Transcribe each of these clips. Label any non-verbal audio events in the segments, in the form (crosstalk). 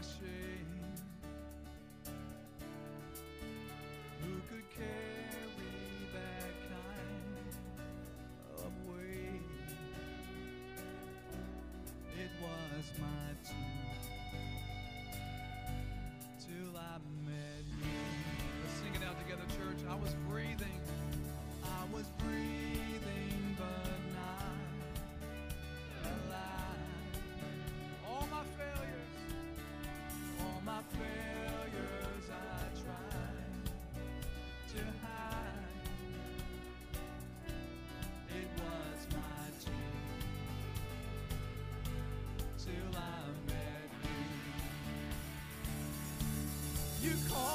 I see. you call?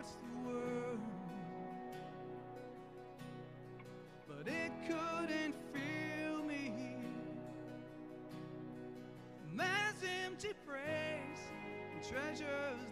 hurts the world, but it couldn't fill me. Man's empty praise and treasures.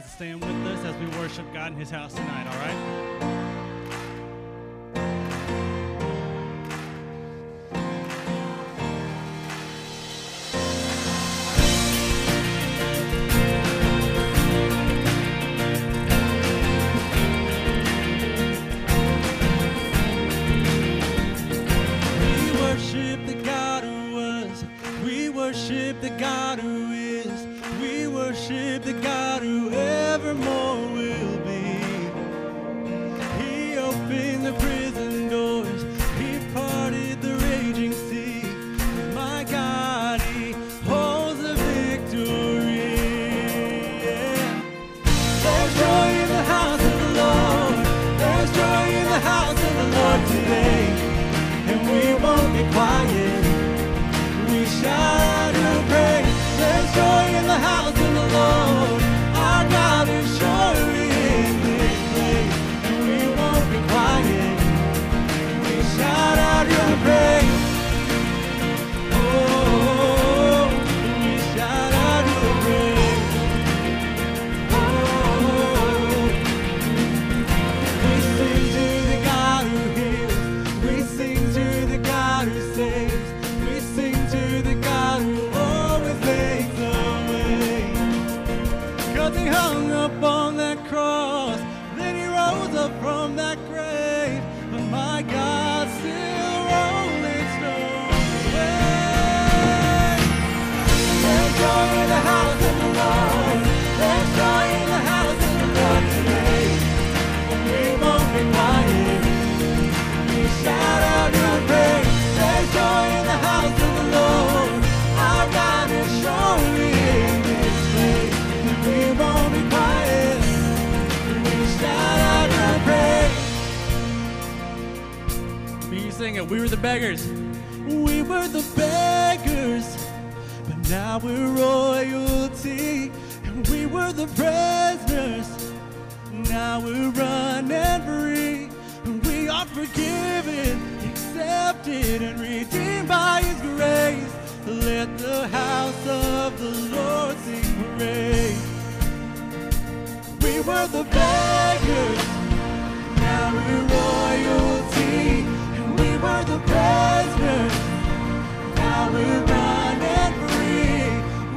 guys to stand with us as we worship God in His house tonight, all right? forgiven, accepted, and redeemed by His grace. Let the house of the Lord sing praise. We were the beggars, now we're royalty. And we were the prisoners, now we're running free.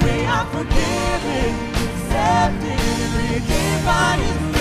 We are forgiven, accepted, and redeemed by His grace.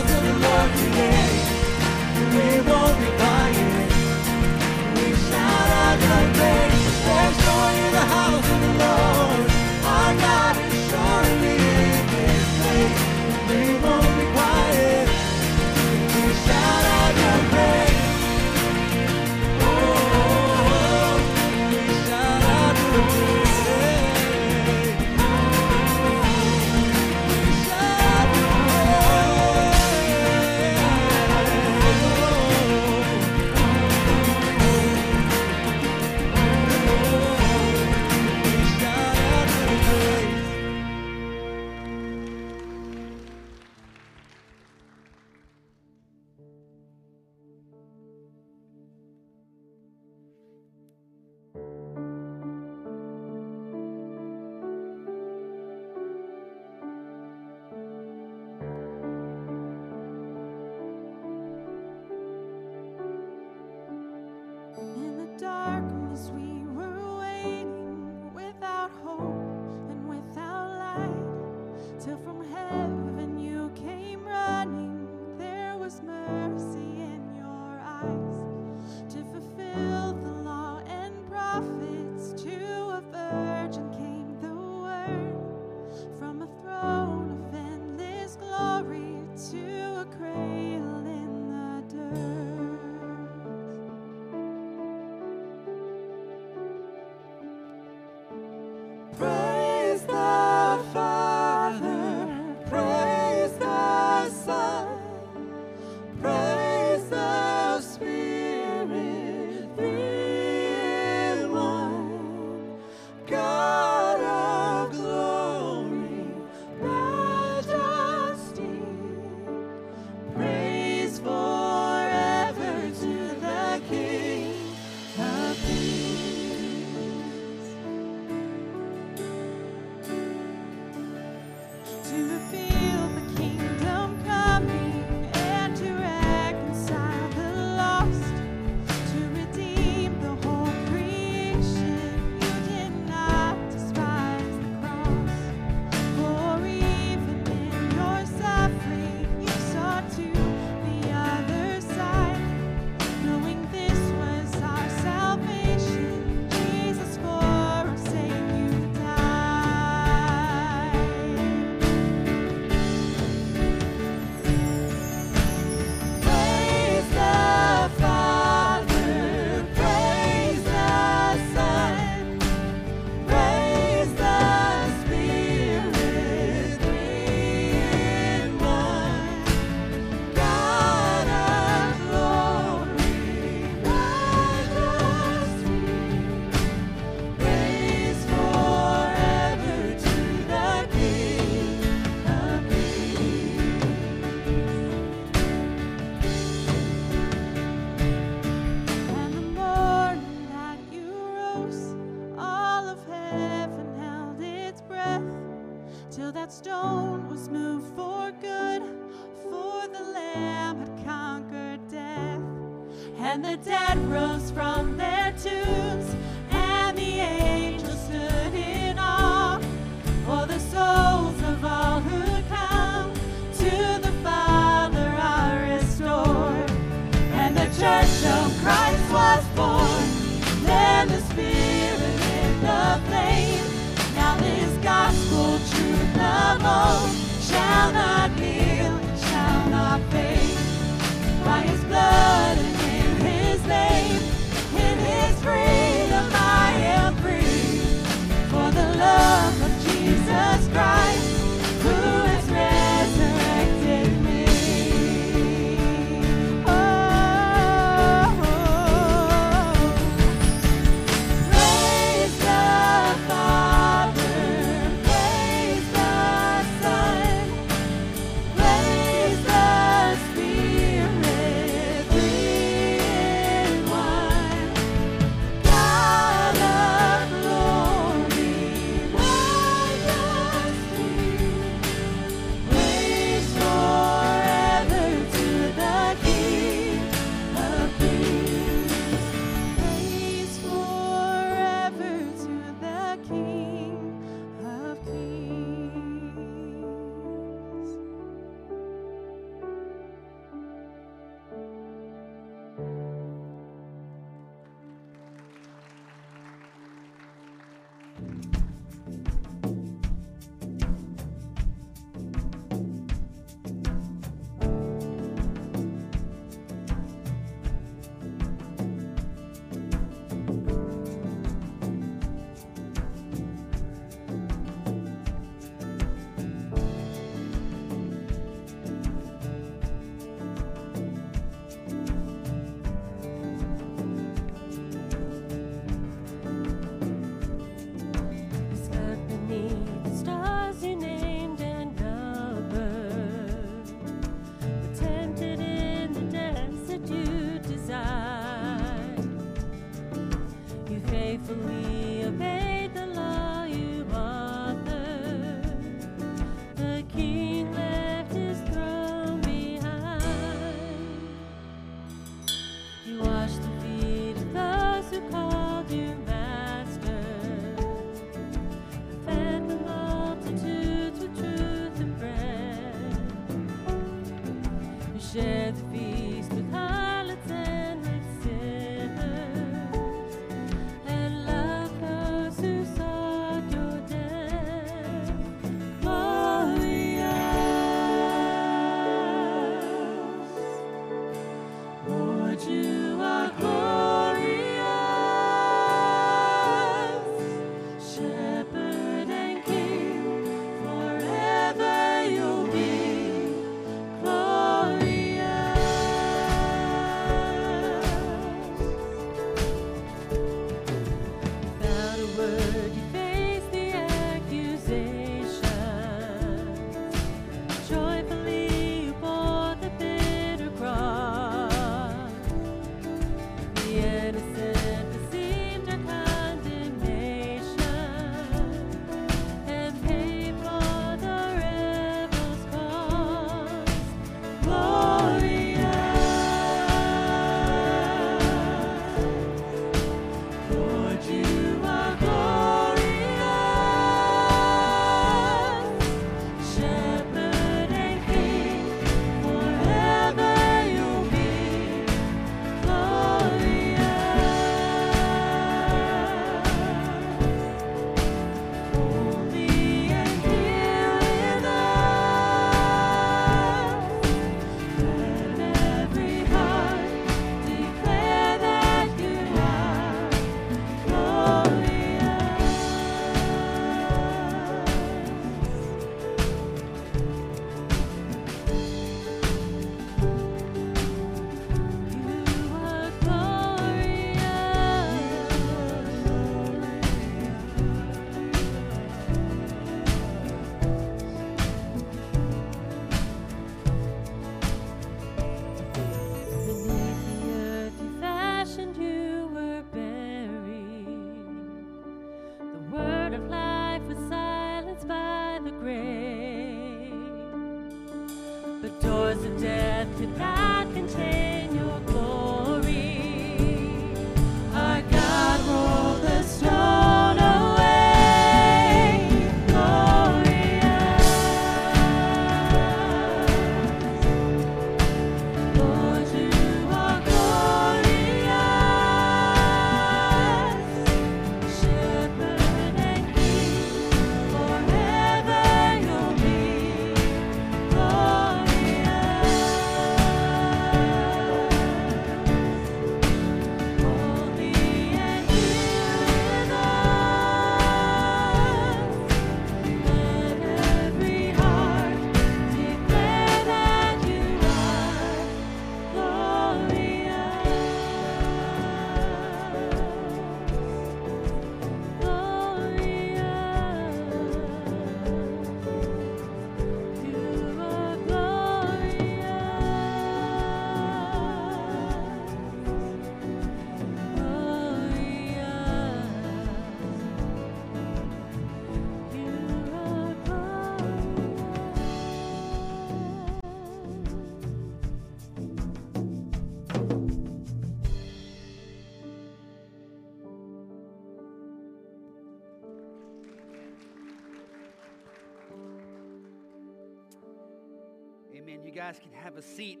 have a seat.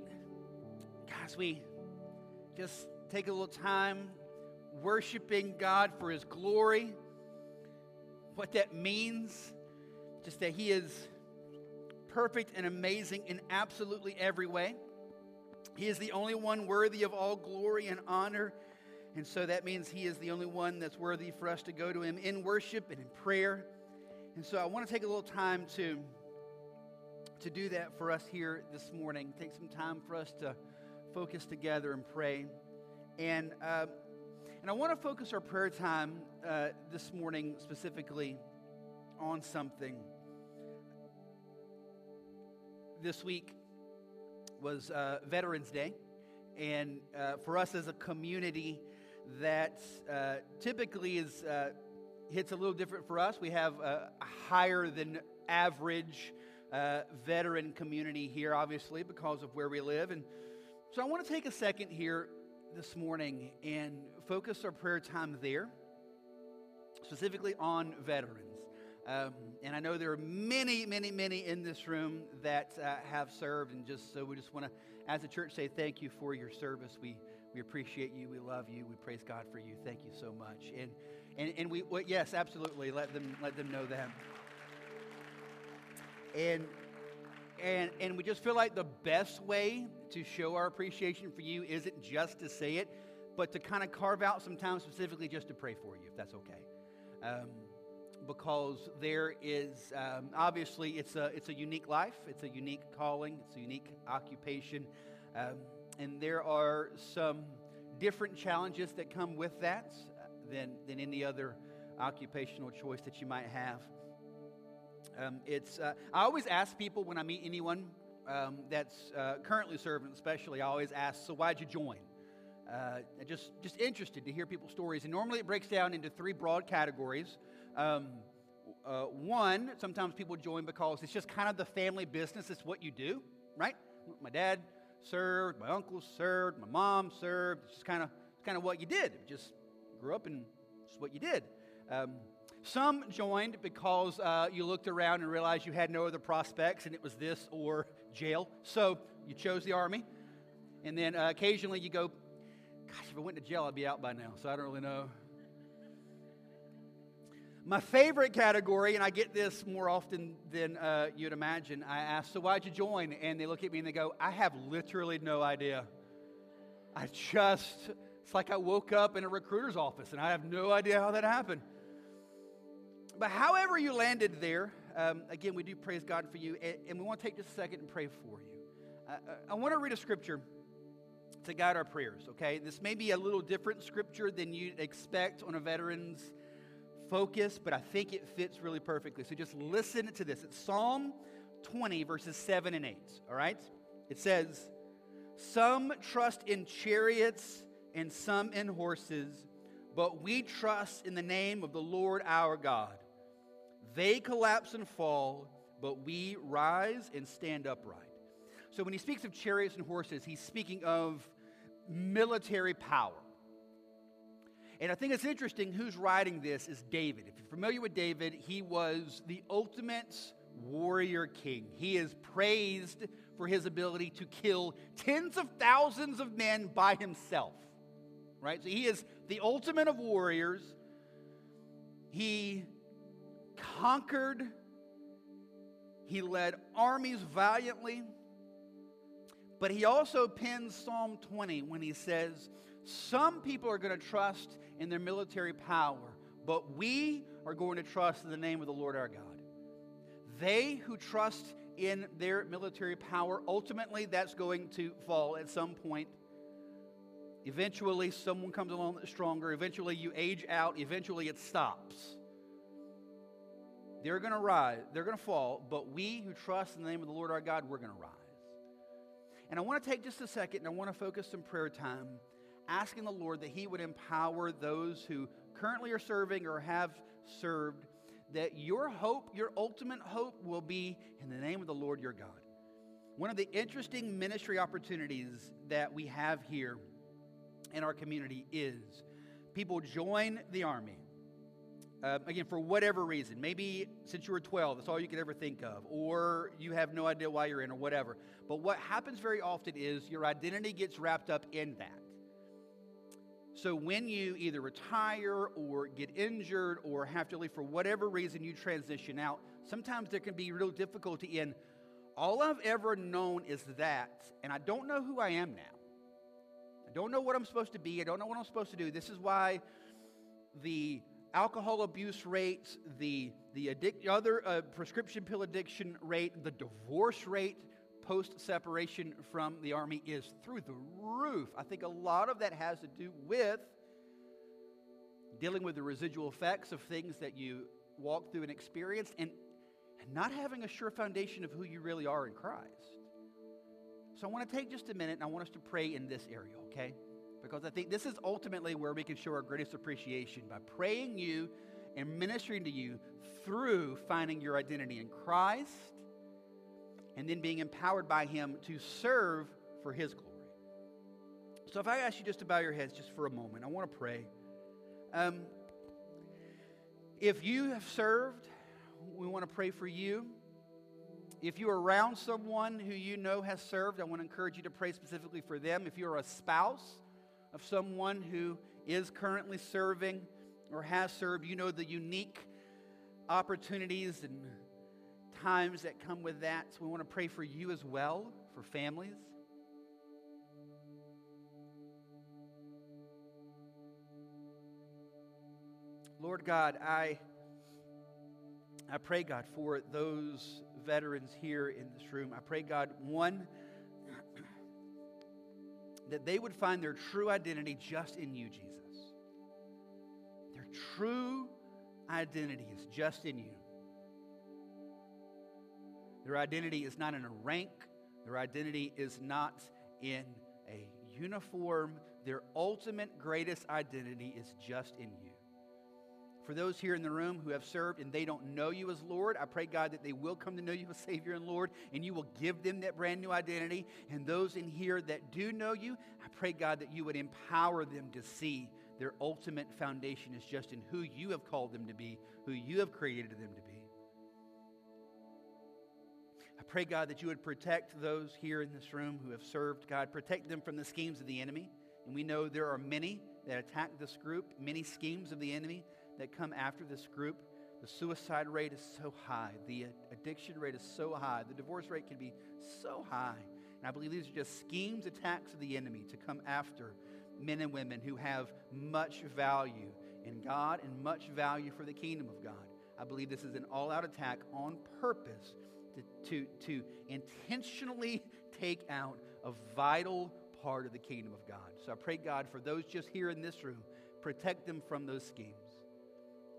Guys, we just take a little time worshiping God for His glory. What that means, just that He is perfect and amazing in absolutely every way. He is the only one worthy of all glory and honor. And so that means He is the only one that's worthy for us to go to Him in worship and in prayer. And so I want to take a little time to to do that for us here this morning. Take some time for us to focus together and pray. And, uh, and I want to focus our prayer time uh, this morning specifically on something. This week was uh, Veterans Day. And uh, for us as a community, that uh, typically is uh, hits a little different for us. We have a higher than average uh, veteran community here, obviously, because of where we live. And so I want to take a second here this morning and focus our prayer time there, specifically on veterans. Um, and I know there are many, many, many in this room that uh, have served, and just so we just want to, as a church, say thank you for your service. We we appreciate you. We love you. We praise God for you. Thank you so much. And and and we well, yes, absolutely. Let them let them know that and and and we just feel like the best way to show our appreciation for you isn't just to say it but to kind of carve out some time specifically just to pray for you if that's okay. Um, because there is um, obviously it's a it's a unique life it's a unique calling it's a unique occupation um, and there are some different challenges that come with that than than any other occupational choice that you might have um, it's uh, I always ask people when I meet anyone um, that's uh, currently serving, especially. I always ask, "So why'd you join?" Uh, just just interested to hear people's stories. And normally it breaks down into three broad categories. Um, uh, one, sometimes people join because it's just kind of the family business. It's what you do, right? My dad served, my uncle served, my mom served. It's just kind of kind of what you did. Just grew up and it's what you did. Um, some joined because uh, you looked around and realized you had no other prospects, and it was this or jail. So you chose the army. And then uh, occasionally you go, Gosh, if I went to jail, I'd be out by now. So I don't really know. My favorite category, and I get this more often than uh, you'd imagine, I ask, So why'd you join? And they look at me and they go, I have literally no idea. I just, it's like I woke up in a recruiter's office and I have no idea how that happened. But however you landed there, um, again, we do praise God for you, and, and we want to take just a second and pray for you. Uh, I want to read a scripture to guide our prayers, okay? This may be a little different scripture than you'd expect on a veteran's focus, but I think it fits really perfectly. So just listen to this. It's Psalm 20, verses 7 and 8, all right? It says, Some trust in chariots and some in horses, but we trust in the name of the Lord our God. They collapse and fall, but we rise and stand upright. So when he speaks of chariots and horses, he's speaking of military power. And I think it's interesting who's writing this is David. If you're familiar with David, he was the ultimate warrior king. He is praised for his ability to kill tens of thousands of men by himself. Right? So he is the ultimate of warriors. He conquered, he led armies valiantly. But he also pins Psalm 20 when he says, Some people are going to trust in their military power, but we are going to trust in the name of the Lord our God. They who trust in their military power, ultimately that's going to fall at some point. Eventually, someone comes along that's stronger. Eventually, you age out. Eventually, it stops. They're going to rise, they're going to fall, but we who trust in the name of the Lord our God, we're going to rise. And I want to take just a second and I want to focus some prayer time asking the Lord that He would empower those who currently are serving or have served, that your hope, your ultimate hope, will be in the name of the Lord your God. One of the interesting ministry opportunities that we have here in our community is people join the army. Uh, again, for whatever reason, maybe since you were 12, that's all you could ever think of, or you have no idea why you're in, or whatever. But what happens very often is your identity gets wrapped up in that. So when you either retire or get injured or have to leave for whatever reason you transition out, sometimes there can be real difficulty in all I've ever known is that, and I don't know who I am now. I don't know what I'm supposed to be. I don't know what I'm supposed to do. This is why the alcohol abuse rates, the, the addic- other uh, prescription pill addiction rate, the divorce rate post separation from the Army is through the roof. I think a lot of that has to do with dealing with the residual effects of things that you walk through and experience and, and not having a sure foundation of who you really are in Christ. So I want to take just a minute and I want us to pray in this area, okay? Because I think this is ultimately where we can show our greatest appreciation by praying you and ministering to you through finding your identity in Christ and then being empowered by Him to serve for His glory. So if I ask you just to bow your heads just for a moment, I want to pray. Um, if you have served, we want to pray for you. If you're around someone who you know has served, I want to encourage you to pray specifically for them. If you're a spouse of someone who is currently serving or has served, you know the unique opportunities and times that come with that. So we want to pray for you as well, for families. Lord God, I, I pray, God, for those veterans here in this room. I pray, God, one, that they would find their true identity just in you, Jesus. Their true identity is just in you. Their identity is not in a rank, their identity is not in a uniform. Their ultimate greatest identity is just in you. For those here in the room who have served and they don't know you as Lord, I pray, God, that they will come to know you as Savior and Lord, and you will give them that brand new identity. And those in here that do know you, I pray, God, that you would empower them to see their ultimate foundation is just in who you have called them to be, who you have created them to be. I pray, God, that you would protect those here in this room who have served. God, protect them from the schemes of the enemy. And we know there are many that attack this group, many schemes of the enemy that come after this group. The suicide rate is so high. The addiction rate is so high. The divorce rate can be so high. And I believe these are just schemes, attacks of the enemy to come after men and women who have much value in God and much value for the kingdom of God. I believe this is an all out attack on purpose to, to, to intentionally take out a vital part of the kingdom of God. So I pray, God, for those just here in this room, protect them from those schemes,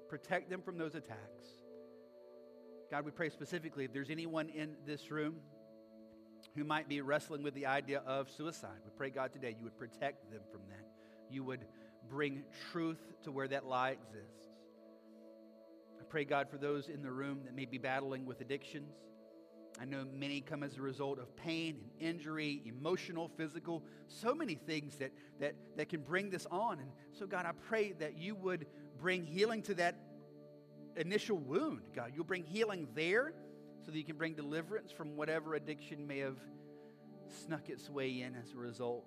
protect them from those attacks. God, we pray specifically if there's anyone in this room who might be wrestling with the idea of suicide, we pray, God, today you would protect them from that. You would bring truth to where that lie exists. I pray, God, for those in the room that may be battling with addictions. I know many come as a result of pain and injury, emotional, physical, so many things that, that, that can bring this on. And so, God, I pray that you would bring healing to that initial wound, God. You'll bring healing there so that you can bring deliverance from whatever addiction may have snuck its way in as a result.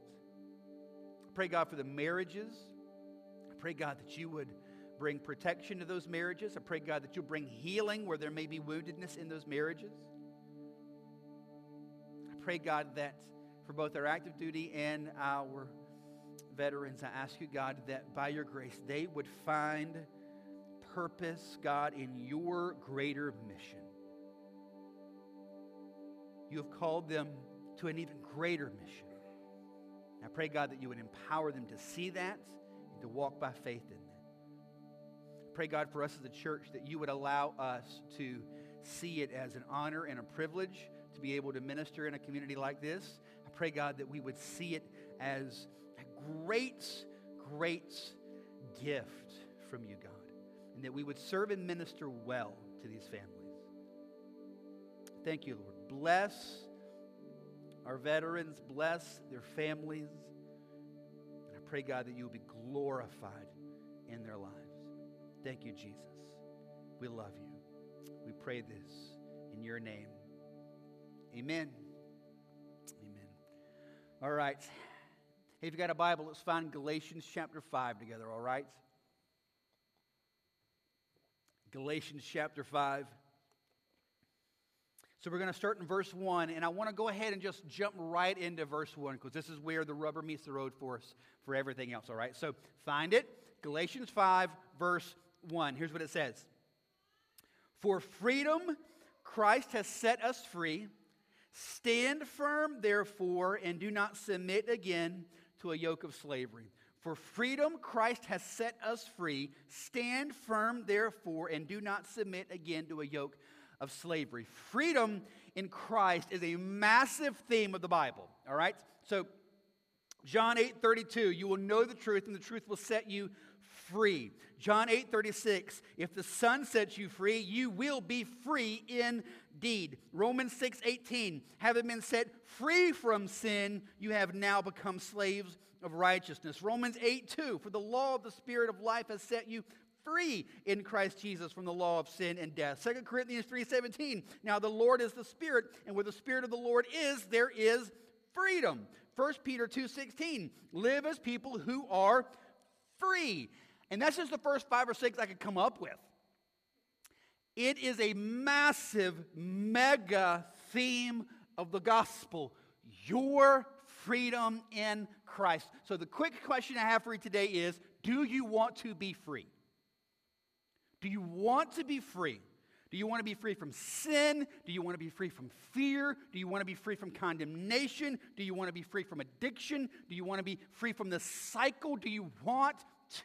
I pray, God, for the marriages. I pray, God, that you would bring protection to those marriages. I pray, God, that you'll bring healing where there may be woundedness in those marriages. Pray, God, that for both our active duty and our veterans, I ask you, God, that by your grace they would find purpose, God, in your greater mission. You have called them to an even greater mission. I pray, God, that you would empower them to see that and to walk by faith in that. I pray, God, for us as a church that you would allow us to see it as an honor and a privilege to be able to minister in a community like this. I pray, God, that we would see it as a great, great gift from you, God, and that we would serve and minister well to these families. Thank you, Lord. Bless our veterans, bless their families. And I pray, God, that you will be glorified in their lives. Thank you, Jesus. We love you. We pray this in your name. Amen. Amen. All right. Hey, if you've got a Bible, let's find Galatians chapter 5 together, all right? Galatians chapter 5. So we're going to start in verse 1, and I want to go ahead and just jump right into verse 1 because this is where the rubber meets the road for us for everything else, all right? So find it. Galatians 5, verse 1. Here's what it says For freedom, Christ has set us free. Stand firm, therefore, and do not submit again to a yoke of slavery. For freedom, Christ has set us free. Stand firm, therefore, and do not submit again to a yoke of slavery. Freedom in Christ is a massive theme of the Bible, all right? So, John 8 32, you will know the truth, and the truth will set you free. John 8 36, if the Son sets you free, you will be free indeed. Romans 6 18, having been set free from sin, you have now become slaves of righteousness. Romans 8 2, for the law of the Spirit of life has set you free in Christ Jesus from the law of sin and death. 2 Corinthians 3:17. Now the Lord is the Spirit, and where the Spirit of the Lord is, there is freedom. 1 Peter 2:16. Live as people who are free. And that's just the first 5 or 6 I could come up with. It is a massive mega theme of the gospel. Your freedom in Christ. So the quick question I have for you today is, do you want to be free? Do you want to be free? Do you want to be free from sin? Do you want to be free from fear? Do you want to be free from condemnation? Do you want to be free from addiction? Do you want to be free from the cycle? Do you want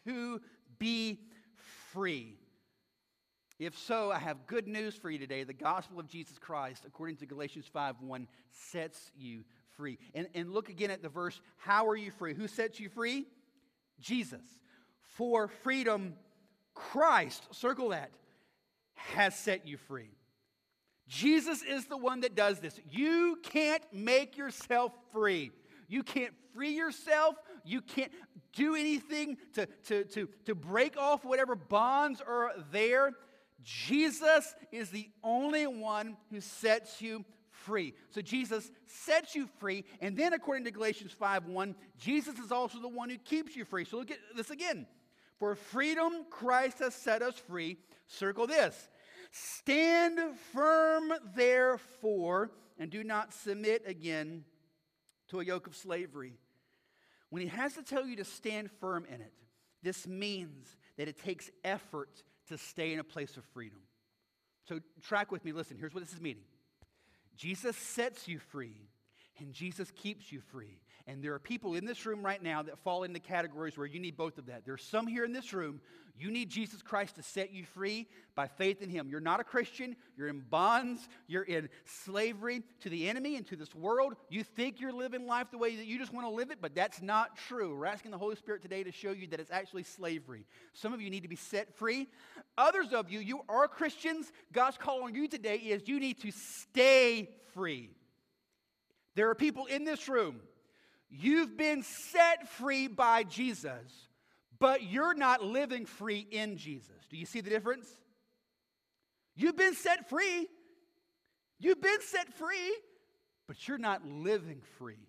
to be free? If so, I have good news for you today. The gospel of Jesus Christ, according to Galatians 5 1, sets you free. And, and look again at the verse How are you free? Who sets you free? Jesus. For freedom, Christ, circle that, has set you free. Jesus is the one that does this. You can't make yourself free. You can't free yourself. You can't do anything to, to, to, to break off whatever bonds are there. Jesus is the only one who sets you free. So Jesus sets you free. And then, according to Galatians 5 1, Jesus is also the one who keeps you free. So look at this again. For freedom, Christ has set us free. Circle this. Stand firm, therefore, and do not submit again to a yoke of slavery. When he has to tell you to stand firm in it, this means that it takes effort to stay in a place of freedom. So, track with me. Listen, here's what this is meaning Jesus sets you free, And Jesus keeps you free. And there are people in this room right now that fall into categories where you need both of that. There's some here in this room, you need Jesus Christ to set you free by faith in Him. You're not a Christian, you're in bonds, you're in slavery to the enemy and to this world. You think you're living life the way that you just want to live it, but that's not true. We're asking the Holy Spirit today to show you that it's actually slavery. Some of you need to be set free. Others of you, you are Christians. God's call on you today is you need to stay free. There are people in this room. You've been set free by Jesus, but you're not living free in Jesus. Do you see the difference? You've been set free. You've been set free, but you're not living free.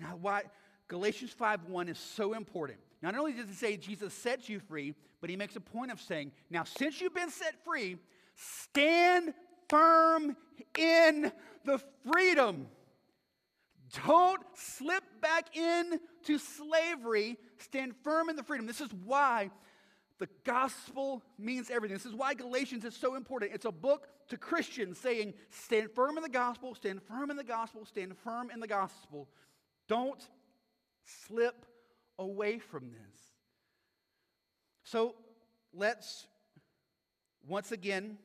Know why Galatians 5:1 is so important. Not only does it say Jesus sets you free, but he makes a point of saying, now since you've been set free, stand firm in the freedom. Don't slip back into slavery. Stand firm in the freedom. This is why the gospel means everything. This is why Galatians is so important. It's a book to Christians saying, stand firm in the gospel, stand firm in the gospel, stand firm in the gospel. Don't slip away from this. So let's once again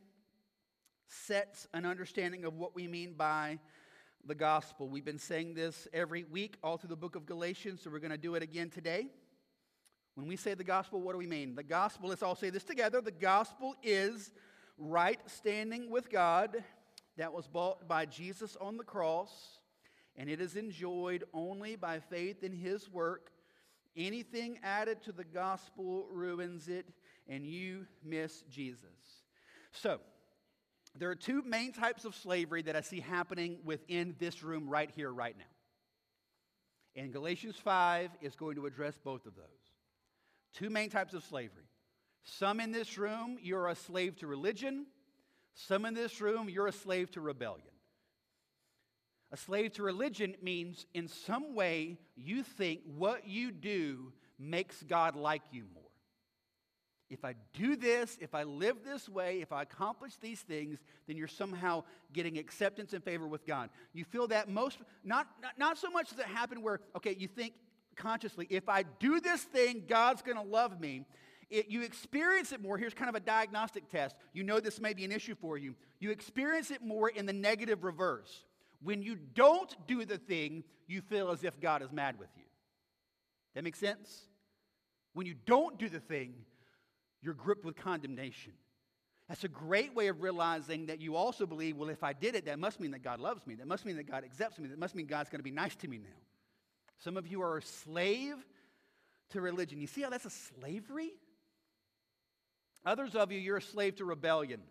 set an understanding of what we mean by the gospel. We've been saying this every week all through the book of Galatians, so we're going to do it again today. When we say the gospel, what do we mean? The gospel, let's all say this together. The gospel is right standing with God that was bought by Jesus on the cross, and it is enjoyed only by faith in his work. Anything added to the gospel ruins it, and you miss Jesus. So, there are two main types of slavery that I see happening within this room right here, right now. And Galatians 5 is going to address both of those. Two main types of slavery. Some in this room, you're a slave to religion. Some in this room, you're a slave to rebellion. A slave to religion means in some way you think what you do makes God like you more. If I do this, if I live this way, if I accomplish these things, then you're somehow getting acceptance and favor with God. You feel that most, not, not, not so much does it happen where, okay, you think consciously, if I do this thing, God's going to love me. It, you experience it more. Here's kind of a diagnostic test. You know this may be an issue for you. You experience it more in the negative reverse. When you don't do the thing, you feel as if God is mad with you. That makes sense? When you don't do the thing, you're gripped with condemnation. That's a great way of realizing that you also believe, well, if I did it, that must mean that God loves me. That must mean that God accepts me. That must mean God's going to be nice to me now. Some of you are a slave to religion. You see how that's a slavery? Others of you, you're a slave to rebellion.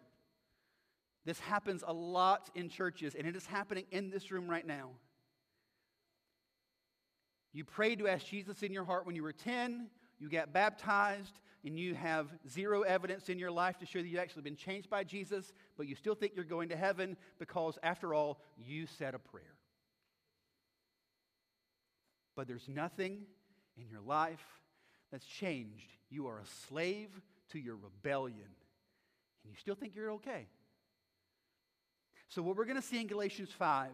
This happens a lot in churches, and it is happening in this room right now. You prayed to ask Jesus in your heart when you were 10, you got baptized, and you have zero evidence in your life to show that you've actually been changed by Jesus, but you still think you're going to heaven because, after all, you said a prayer. But there's nothing in your life that's changed. You are a slave to your rebellion, and you still think you're okay. So, what we're going to see in Galatians 5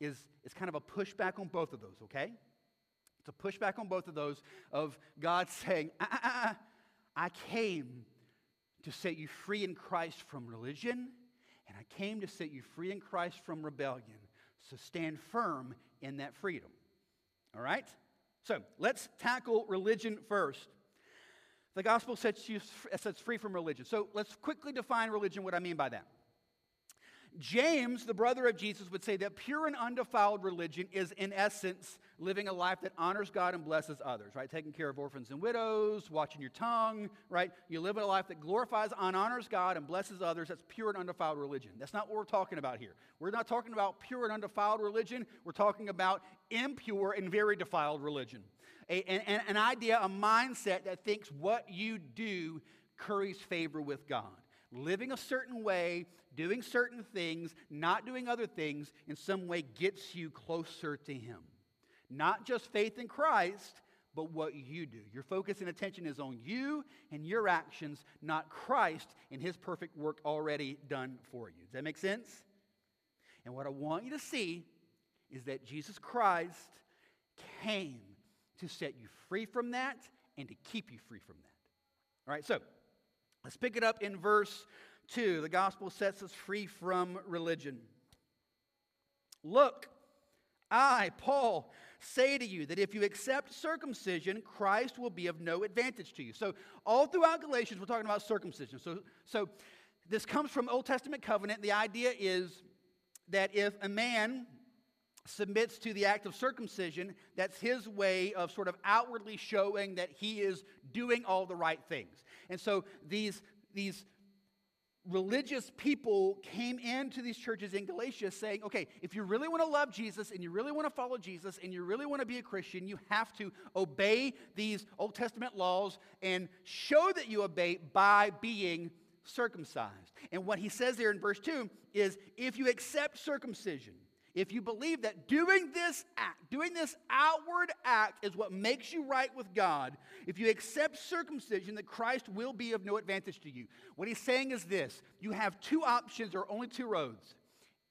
is, is kind of a pushback on both of those, okay? It's a pushback on both of those of God (laughs) saying, ah, ah, ah, I came to set you free in Christ from religion, and I came to set you free in Christ from rebellion. So stand firm in that freedom. All right? So let's tackle religion first. The gospel sets you sets free from religion. So let's quickly define religion, what I mean by that. James, the brother of Jesus, would say that pure and undefiled religion is, in essence, living a life that honors God and blesses others, right? Taking care of orphans and widows, watching your tongue, right? You live a life that glorifies and honors God and blesses others. That's pure and undefiled religion. That's not what we're talking about here. We're not talking about pure and undefiled religion. We're talking about impure and very defiled religion. A, an, an idea, a mindset that thinks what you do curries favor with God living a certain way, doing certain things, not doing other things, in some way gets you closer to Him. Not just faith in Christ, but what you do. Your focus and attention is on you and your actions, not Christ and His perfect work already done for you. Does that make sense? And what I want you to see is that Jesus Christ came to set you free from that and to keep you free from that. All right, so let's pick it up in verse 2. The gospel sets us free from religion. Look, I, Paul, say to you that if you accept circumcision, Christ will be of no advantage to you. So, all throughout Galatians, we're talking about circumcision. So, so this comes from Old Testament covenant. The idea is that if a man submits to the act of circumcision, that's his way of sort of outwardly showing that he is doing all the right things. And so these, these religious people came into these churches in Galatia saying, okay, if you really want to love Jesus and you really want to follow Jesus and you really want to be a Christian, you have to obey these Old Testament laws and show that you obey by being circumcised. And what he says there in verse 2 is if you accept circumcision, if you believe that doing this act, doing this outward act is what makes you right with God, if you accept circumcision, that Christ will be of no advantage to you. What he's saying is this you have two options or only two roads.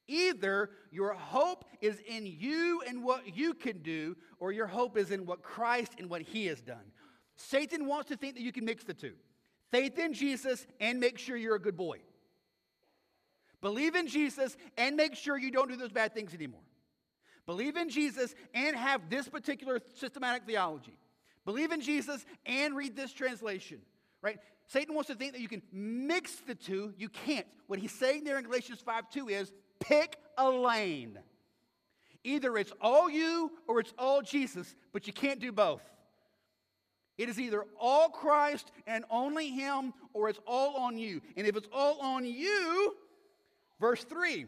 Either your hope is in you and what you can do, or your hope is in what Christ and what he has done. Satan wants to think that you can mix the two faith in Jesus and make sure you're a good boy. Believe in Jesus and make sure you don't do those bad things anymore. Believe in Jesus and have this particular systematic theology. Believe in Jesus and read this translation, right? Satan wants to think that you can mix the two. You can't. What he's saying there in Galatians 5 2 is pick a lane. Either it's all you or it's all Jesus, but you can't do both. It is either all Christ and only Him, or it's all on you. And if it's all on you, Verse 3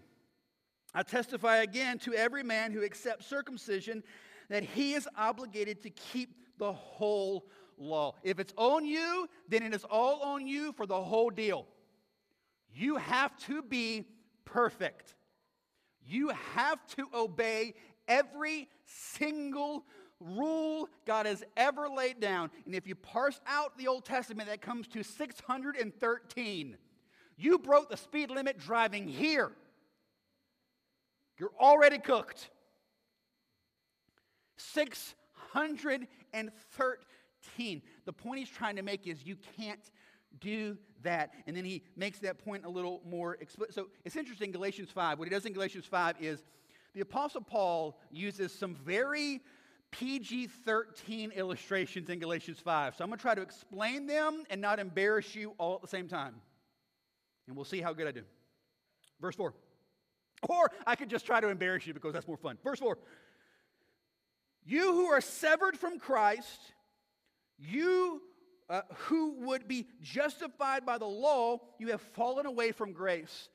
I testify again to every man who accepts circumcision that he is obligated to keep the whole law. If it's on you, then it is all on you for the whole deal. You have to be perfect. You have to obey every single rule God has ever laid down. And if you parse out the Old Testament, that comes to 613. You broke the speed limit driving here. You're already cooked. 613. The point he's trying to make is you can't do that. And then he makes that point a little more explicit. So it's interesting, Galatians 5. What he does in Galatians 5 is the Apostle Paul uses some very PG 13 illustrations in Galatians 5. So I'm going to try to explain them and not embarrass you all at the same time. And we'll see how good I do. Verse 4. Or I could just try to embarrass you because that's more fun. Verse 4. You who are severed from Christ, you uh, who would be justified by the law, you have fallen away from grace.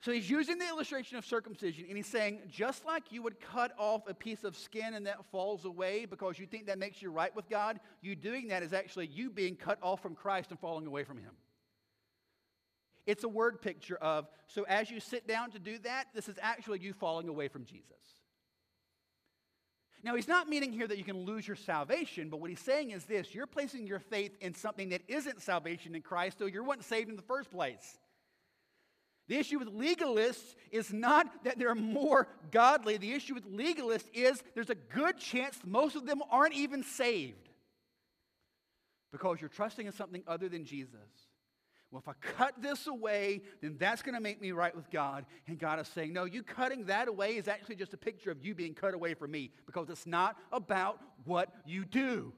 So he's using the illustration of circumcision, and he's saying, just like you would cut off a piece of skin and that falls away because you think that makes you right with God, you doing that is actually you being cut off from Christ and falling away from Him. It's a word picture of, so as you sit down to do that, this is actually you falling away from Jesus. Now, he's not meaning here that you can lose your salvation, but what he's saying is this you're placing your faith in something that isn't salvation in Christ, so you weren't saved in the first place. The issue with legalists is not that they're more godly. The issue with legalists is there's a good chance most of them aren't even saved because you're trusting in something other than Jesus. Well, if I cut this away, then that's going to make me right with God. And God is saying, No, you cutting that away is actually just a picture of you being cut away from me because it's not about what you do.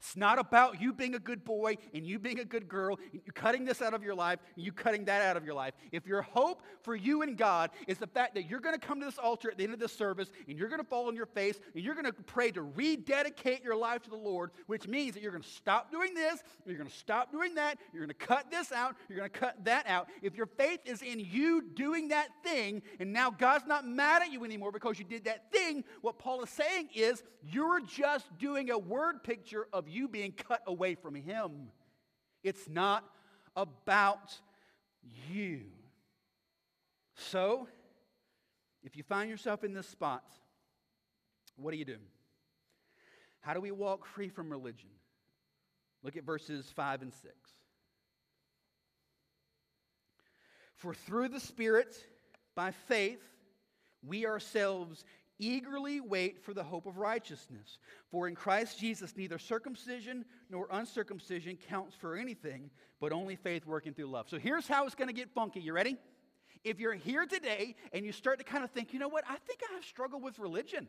It's not about you being a good boy and you being a good girl, and you cutting this out of your life and you cutting that out of your life. If your hope for you and God is the fact that you're going to come to this altar at the end of this service and you're going to fall on your face and you're going to pray to rededicate your life to the Lord, which means that you're going to stop doing this, you're going to stop doing that, you're going to cut this out, you're going to cut that out. If your faith is in you doing that thing and now God's not mad at you anymore because you did that thing, what Paul is saying is you're just doing a word picture of you being cut away from Him. It's not about you. So, if you find yourself in this spot, what do you do? How do we walk free from religion? Look at verses 5 and 6. For through the Spirit, by faith, we ourselves eagerly wait for the hope of righteousness. For in Christ Jesus, neither circumcision nor uncircumcision counts for anything, but only faith working through love. So here's how it's going to get funky. You ready? If you're here today and you start to kind of think, you know what, I think I have struggled with religion,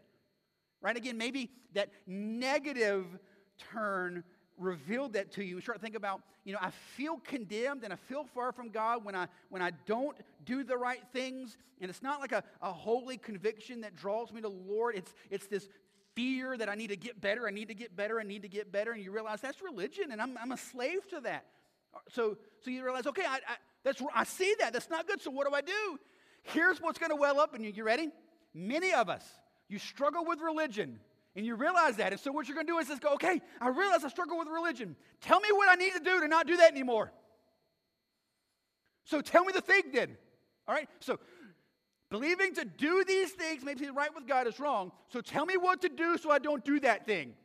right? Again, maybe that negative turn revealed that to you. You start to think about, you know, I feel condemned and I feel far from God when I when I don't do the right things. And it's not like a, a holy conviction that draws me to the Lord. It's it's this fear that I need to get better, I need to get better, I need to get better. And you realize that's religion and I'm, I'm a slave to that. So, so you realize, okay, I, I, that's, I see that. That's not good. So what do I do? Here's what's going to well up in you. You ready? Many of us, you struggle with religion and you realize that. And so what you're going to do is just go, okay, I realize I struggle with religion. Tell me what I need to do to not do that anymore. So tell me the thing then. All right? So believing to do these things makes me right with God is wrong. So tell me what to do so I don't do that thing.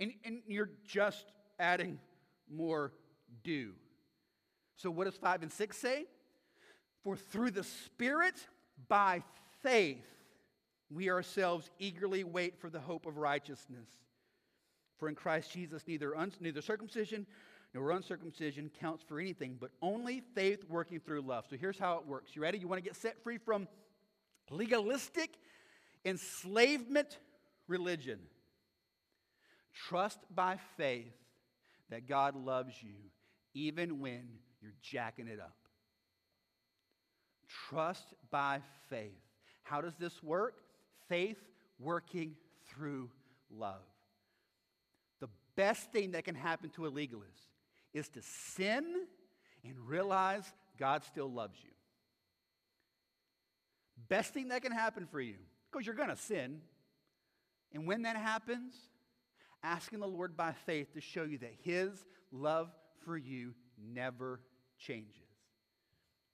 And, and you're just adding more do. So what does 5 and 6 say? For through the Spirit, by faith, we ourselves eagerly wait for the hope of righteousness. For in Christ Jesus, neither, un- neither circumcision nor uncircumcision counts for anything, but only faith working through love. So here's how it works. You ready? You want to get set free from legalistic enslavement religion. Trust by faith that God loves you even when you're jacking it up. Trust by faith. How does this work? Faith working through love. The best thing that can happen to a legalist is to sin and realize God still loves you. Best thing that can happen for you, because you're going to sin. And when that happens, asking the Lord by faith to show you that His love for you never changes.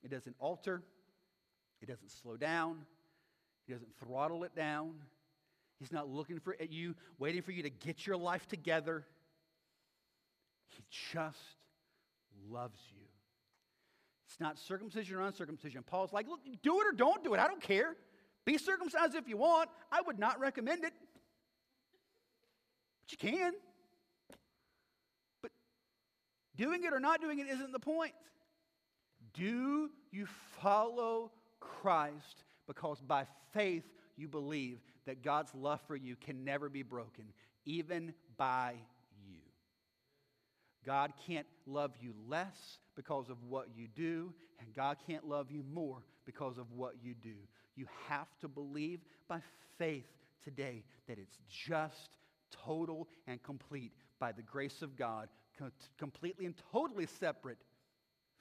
It doesn't alter, it doesn't slow down, He doesn't throttle it down. He's not looking for at you, waiting for you to get your life together. He just loves you. It's not circumcision or uncircumcision. Paul's like, look, do it or don't do it. I don't care. Be circumcised if you want. I would not recommend it. But you can. But doing it or not doing it isn't the point. Do you follow Christ because by faith you believe that God's love for you can never be broken, even by you? God can't love you less because of what you do, and God can't love you more because of what you do. You have to believe by faith today that it's just, total, and complete by the grace of God, co- completely and totally separate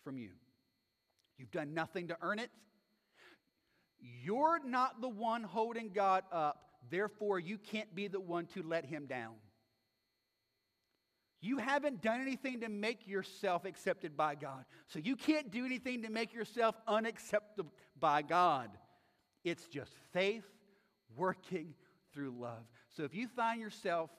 from you. You've done nothing to earn it. You're not the one holding God up, therefore, you can't be the one to let him down. You haven't done anything to make yourself accepted by God. So you can't do anything to make yourself unacceptable by God. It's just faith working through love. So if you find yourself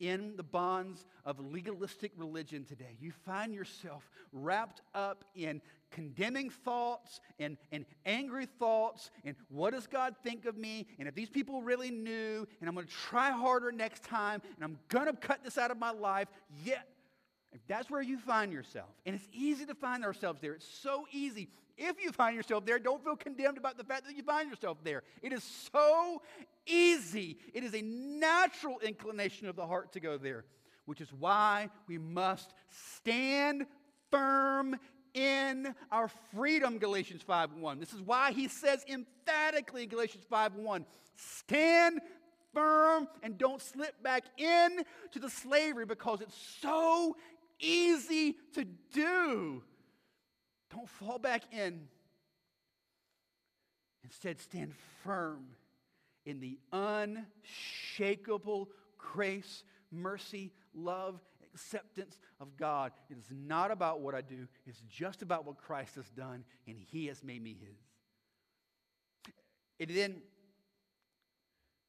in the bonds of legalistic religion today, you find yourself wrapped up in condemning thoughts and, and angry thoughts and what does God think of me? And if these people really knew, and I'm going to try harder next time, and I'm going to cut this out of my life, yet. If that's where you find yourself, and it's easy to find ourselves there, it's so easy. If you find yourself there, don't feel condemned about the fact that you find yourself there. It is so easy. It is a natural inclination of the heart to go there, which is why we must stand firm in our freedom, Galatians 5:1. This is why he says emphatically in Galatians 5:1, stand firm and don't slip back in to the slavery because it's so easy to do. Don't fall back in. Instead, stand firm in the unshakable grace, mercy, love, acceptance of God. It is not about what I do, it's just about what Christ has done, and He has made me His. And then,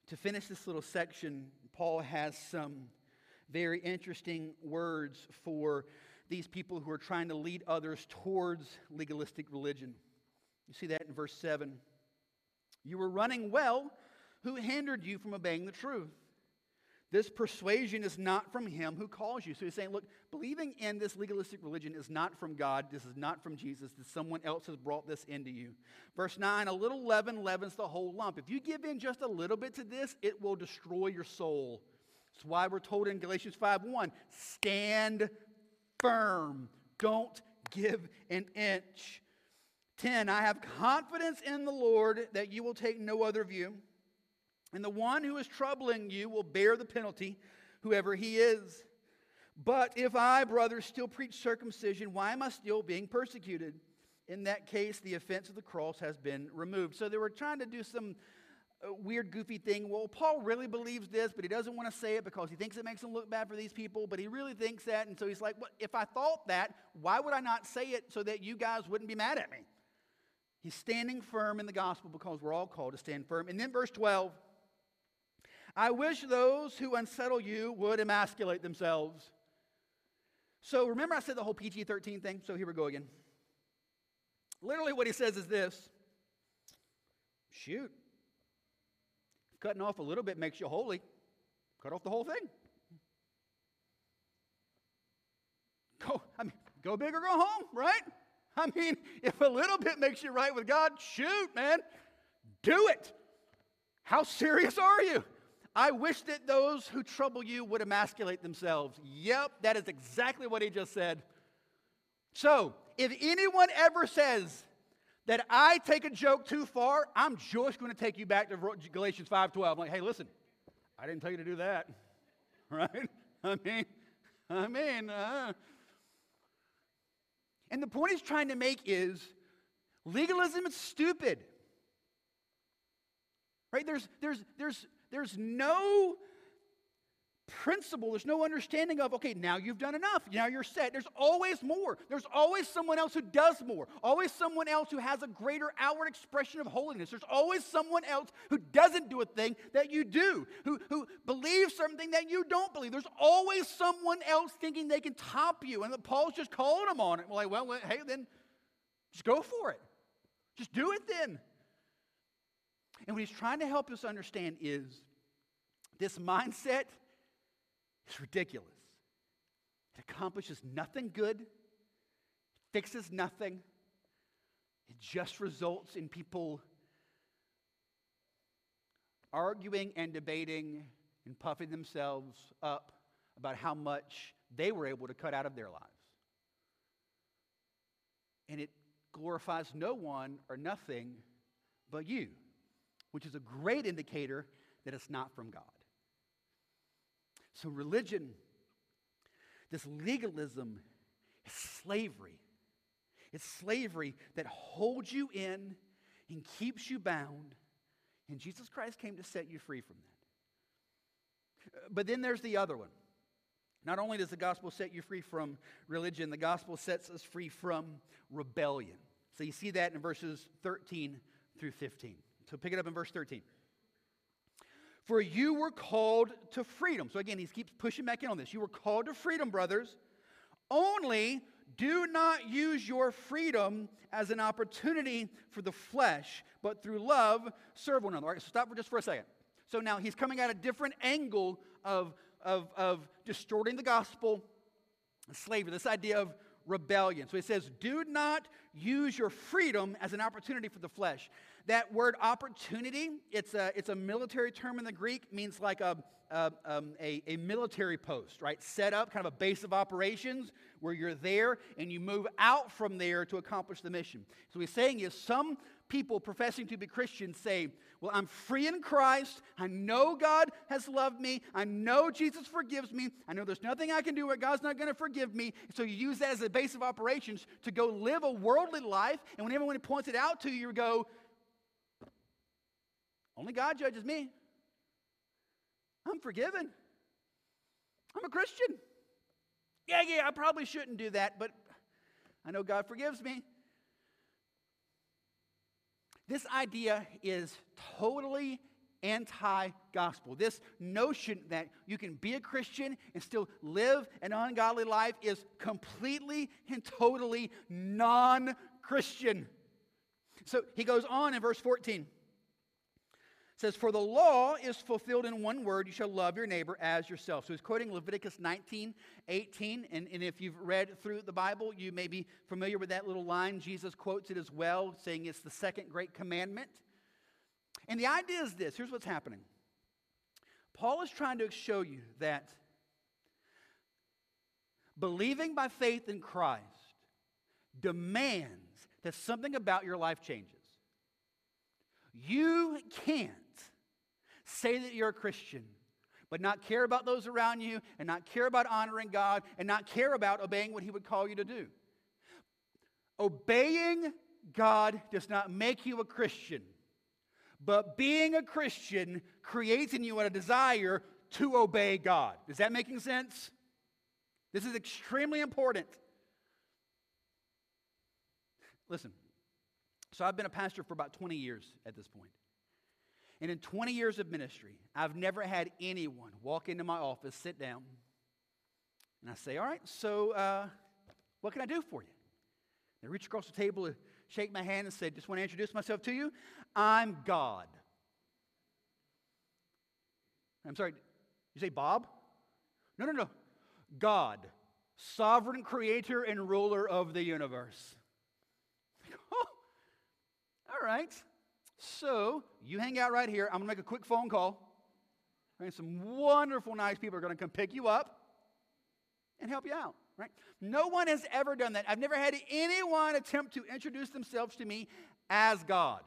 to finish this little section, Paul has some very interesting words for these people who are trying to lead others towards legalistic religion. You see that in verse 7. You were running well who hindered you from obeying the truth. This persuasion is not from him who calls you. So he's saying, look, believing in this legalistic religion is not from God. This is not from Jesus. That someone else has brought this into you. Verse 9, a little leaven leavens the whole lump. If you give in just a little bit to this, it will destroy your soul. That's why we're told in Galatians 5 1, stand firm. Don't give an inch. 10, I have confidence in the Lord that you will take no other view. And the one who is troubling you will bear the penalty, whoever he is. But if I, brothers, still preach circumcision, why am I still being persecuted? In that case, the offense of the cross has been removed. So they were trying to do some weird, goofy thing. Well, Paul really believes this, but he doesn't want to say it because he thinks it makes him look bad for these people, but he really thinks that. And so he's like, well, if I thought that, why would I not say it so that you guys wouldn't be mad at me? He's standing firm in the gospel because we're all called to stand firm. And then verse 12. I wish those who unsettle you would emasculate themselves. So remember, I said the whole PG 13 thing? So here we go again. Literally, what he says is this shoot, cutting off a little bit makes you holy, cut off the whole thing. Go, I mean, go big or go home, right? I mean, if a little bit makes you right with God, shoot, man, do it. How serious are you? I wish that those who trouble you would emasculate themselves. Yep, that is exactly what he just said. So, if anyone ever says that I take a joke too far, I'm just going to take you back to Galatians 5:12. I'm Like, hey, listen, I didn't tell you to do that, (laughs) right? (laughs) I mean, I mean, uh, and the point he's trying to make is legalism is stupid. Right? There's, there's, there's, there's no principle, there's no understanding of, okay, now you've done enough. Now you're set. There's always more. There's always someone else who does more. Always someone else who has a greater outward expression of holiness. There's always someone else who doesn't do a thing that you do, who, who believes something that you don't believe. There's always someone else thinking they can top you. And Paul's just calling them on it. Well, like, well, hey, then just go for it. Just do it then. And what he's trying to help us understand is this mindset is ridiculous. It accomplishes nothing good, fixes nothing. It just results in people arguing and debating and puffing themselves up about how much they were able to cut out of their lives. And it glorifies no one or nothing but you which is a great indicator that it's not from God. So, religion, this legalism, is slavery. It's slavery that holds you in and keeps you bound. And Jesus Christ came to set you free from that. Uh, but then there's the other one. Not only does the gospel set you free from religion, the gospel sets us free from rebellion. So you see that in verses 13 through 15. So pick it up in verse 13. For you were called to freedom. So again, he keeps pushing back in on this. You were called to freedom, brothers. Only do not use your freedom as an opportunity for the flesh, but through love serve one another. All right, so stop for just for a second. So now he's coming at a different angle of, of, of distorting the gospel, slavery, this idea of rebellion. So he says, do not use your freedom as an opportunity for the flesh. That word opportunity, it's a, it's a military term in the Greek, means like a, a, um, a, a military post, right? Set up, kind of a base of operations where you're there and you move out from there to accomplish the mission. So what he's saying is some people professing to be Christians say, Well, I'm free in Christ. I know God has loved me. I know Jesus forgives me. I know there's nothing I can do where God's not going to forgive me. So you use that as a base of operations to go live a worldly life. And when everyone points it out to you, you go, only God judges me. I'm forgiven. I'm a Christian. Yeah, yeah, I probably shouldn't do that, but I know God forgives me. This idea is totally anti gospel. This notion that you can be a Christian and still live an ungodly life is completely and totally non Christian. So he goes on in verse 14 says, For the law is fulfilled in one word, you shall love your neighbor as yourself. So he's quoting Leviticus 19, 18. And, and if you've read through the Bible, you may be familiar with that little line. Jesus quotes it as well, saying it's the second great commandment. And the idea is this here's what's happening Paul is trying to show you that believing by faith in Christ demands that something about your life changes. You can't say that you're a Christian, but not care about those around you, and not care about honoring God, and not care about obeying what He would call you to do. Obeying God does not make you a Christian, but being a Christian creates in you a desire to obey God. Is that making sense? This is extremely important. Listen, so I've been a pastor for about 20 years at this point. And in 20 years of ministry, I've never had anyone walk into my office, sit down, and I say, All right, so uh, what can I do for you? They reach across the table, and shake my hand, and say, Just want to introduce myself to you. I'm God. I'm sorry, you say Bob? No, no, no. God, sovereign creator and ruler of the universe. Oh, (laughs) all right. So you hang out right here. I'm going to make a quick phone call. And some wonderful, nice people are going to come pick you up and help you out, right? No one has ever done that. I've never had anyone attempt to introduce themselves to me as God.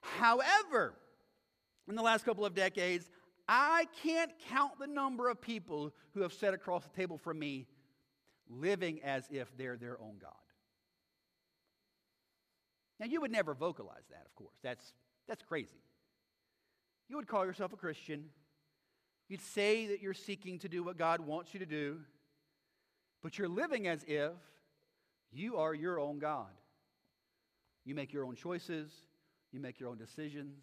However, in the last couple of decades, I can't count the number of people who have sat across the table from me living as if they're their own God. Now, you would never vocalize that, of course. That's, that's crazy. You would call yourself a Christian. You'd say that you're seeking to do what God wants you to do, but you're living as if you are your own God. You make your own choices, you make your own decisions.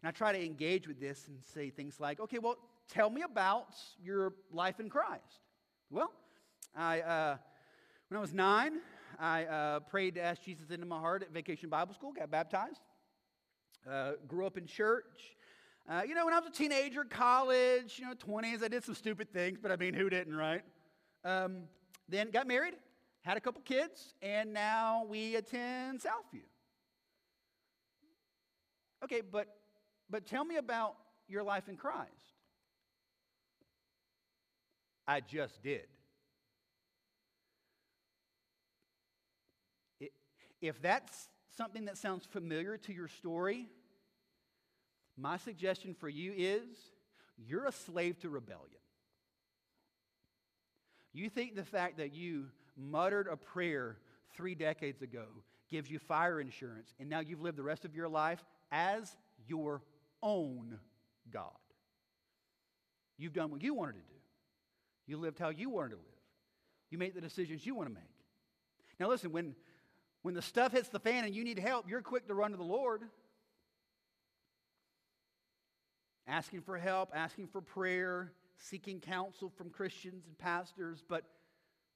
And I try to engage with this and say things like, okay, well, tell me about your life in Christ. Well, I, uh, when I was nine, I uh, prayed to ask Jesus into my heart at Vacation Bible School, got baptized, uh, grew up in church. Uh, you know, when I was a teenager, college, you know, 20s, I did some stupid things, but I mean, who didn't, right? Um, then got married, had a couple kids, and now we attend Southview. Okay, but but tell me about your life in Christ. I just did. It, if that's something that sounds familiar to your story, my suggestion for you is you're a slave to rebellion. You think the fact that you muttered a prayer three decades ago gives you fire insurance, and now you've lived the rest of your life as your own God. You've done what you wanted to do. You lived how you wanted to live. You made the decisions you want to make. Now, listen, when, when the stuff hits the fan and you need help, you're quick to run to the Lord. Asking for help, asking for prayer, seeking counsel from Christians and pastors. But,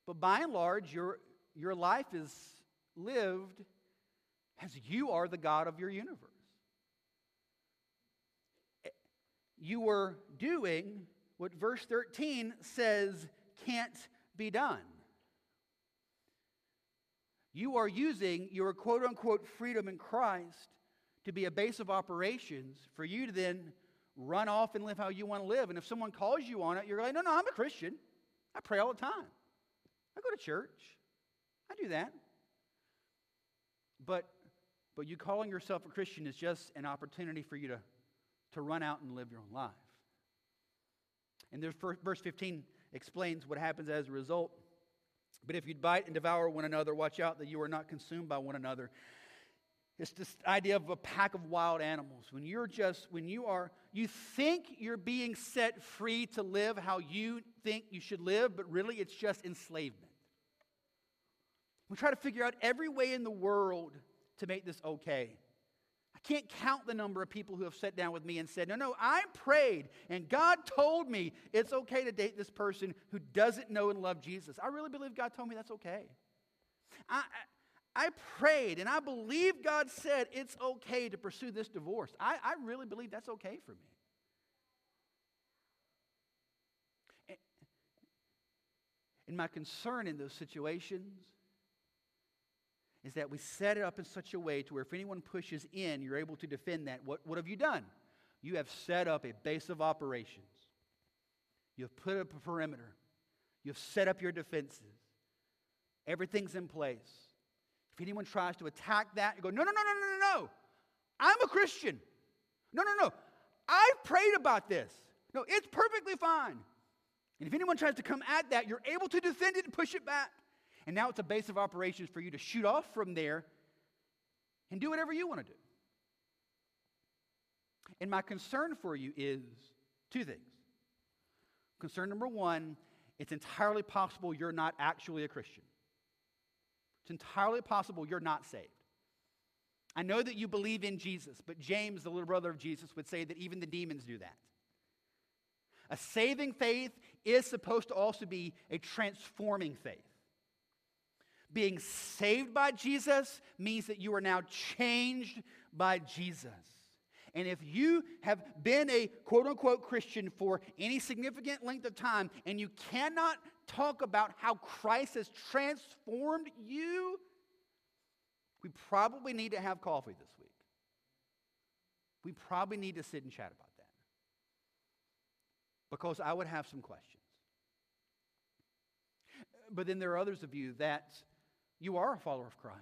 but by and large, your, your life is lived as you are the God of your universe. you were doing what verse 13 says can't be done. You are using your quote unquote freedom in Christ to be a base of operations for you to then run off and live how you want to live. And if someone calls you on it, you're like, no, no, I'm a Christian. I pray all the time. I go to church. I do that. But but you calling yourself a Christian is just an opportunity for you to to run out and live your own life. And there's verse 15 explains what happens as a result. But if you bite and devour one another, watch out that you are not consumed by one another. It's this idea of a pack of wild animals. When you're just, when you are, you think you're being set free to live how you think you should live, but really it's just enslavement. We try to figure out every way in the world to make this okay can't count the number of people who have sat down with me and said, No, no, I prayed and God told me it's okay to date this person who doesn't know and love Jesus. I really believe God told me that's okay. I, I prayed and I believe God said it's okay to pursue this divorce. I, I really believe that's okay for me. And- my concern in those situations is that we set it up in such a way to where if anyone pushes in, you're able to defend that. What, what have you done? You have set up a base of operations. You have put up a perimeter. You have set up your defenses. Everything's in place. If anyone tries to attack that, you go, no, no, no, no, no, no, no. I'm a Christian. No, no, no. I've prayed about this. No, it's perfectly fine. And if anyone tries to come at that, you're able to defend it and push it back. And now it's a base of operations for you to shoot off from there and do whatever you want to do. And my concern for you is two things. Concern number one, it's entirely possible you're not actually a Christian. It's entirely possible you're not saved. I know that you believe in Jesus, but James, the little brother of Jesus, would say that even the demons do that. A saving faith is supposed to also be a transforming faith. Being saved by Jesus means that you are now changed by Jesus. And if you have been a quote unquote Christian for any significant length of time and you cannot talk about how Christ has transformed you, we probably need to have coffee this week. We probably need to sit and chat about that. Because I would have some questions. But then there are others of you that you are a follower of Christ.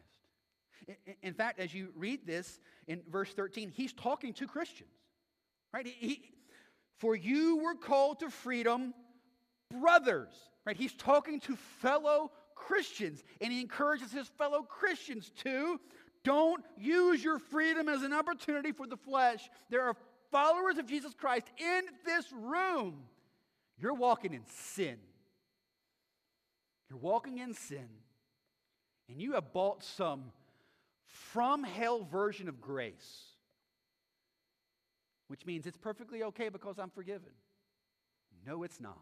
In fact, as you read this in verse 13, he's talking to Christians, right? He- for you were called to freedom, brothers, right? He's talking to fellow Christians, and he encourages his fellow Christians to don't use your freedom as an opportunity for the flesh. There are followers of Jesus Christ in this room. You're walking in sin. You're walking in sin, and you have bought some from hell version of grace, which means it's perfectly okay because I'm forgiven. No, it's not.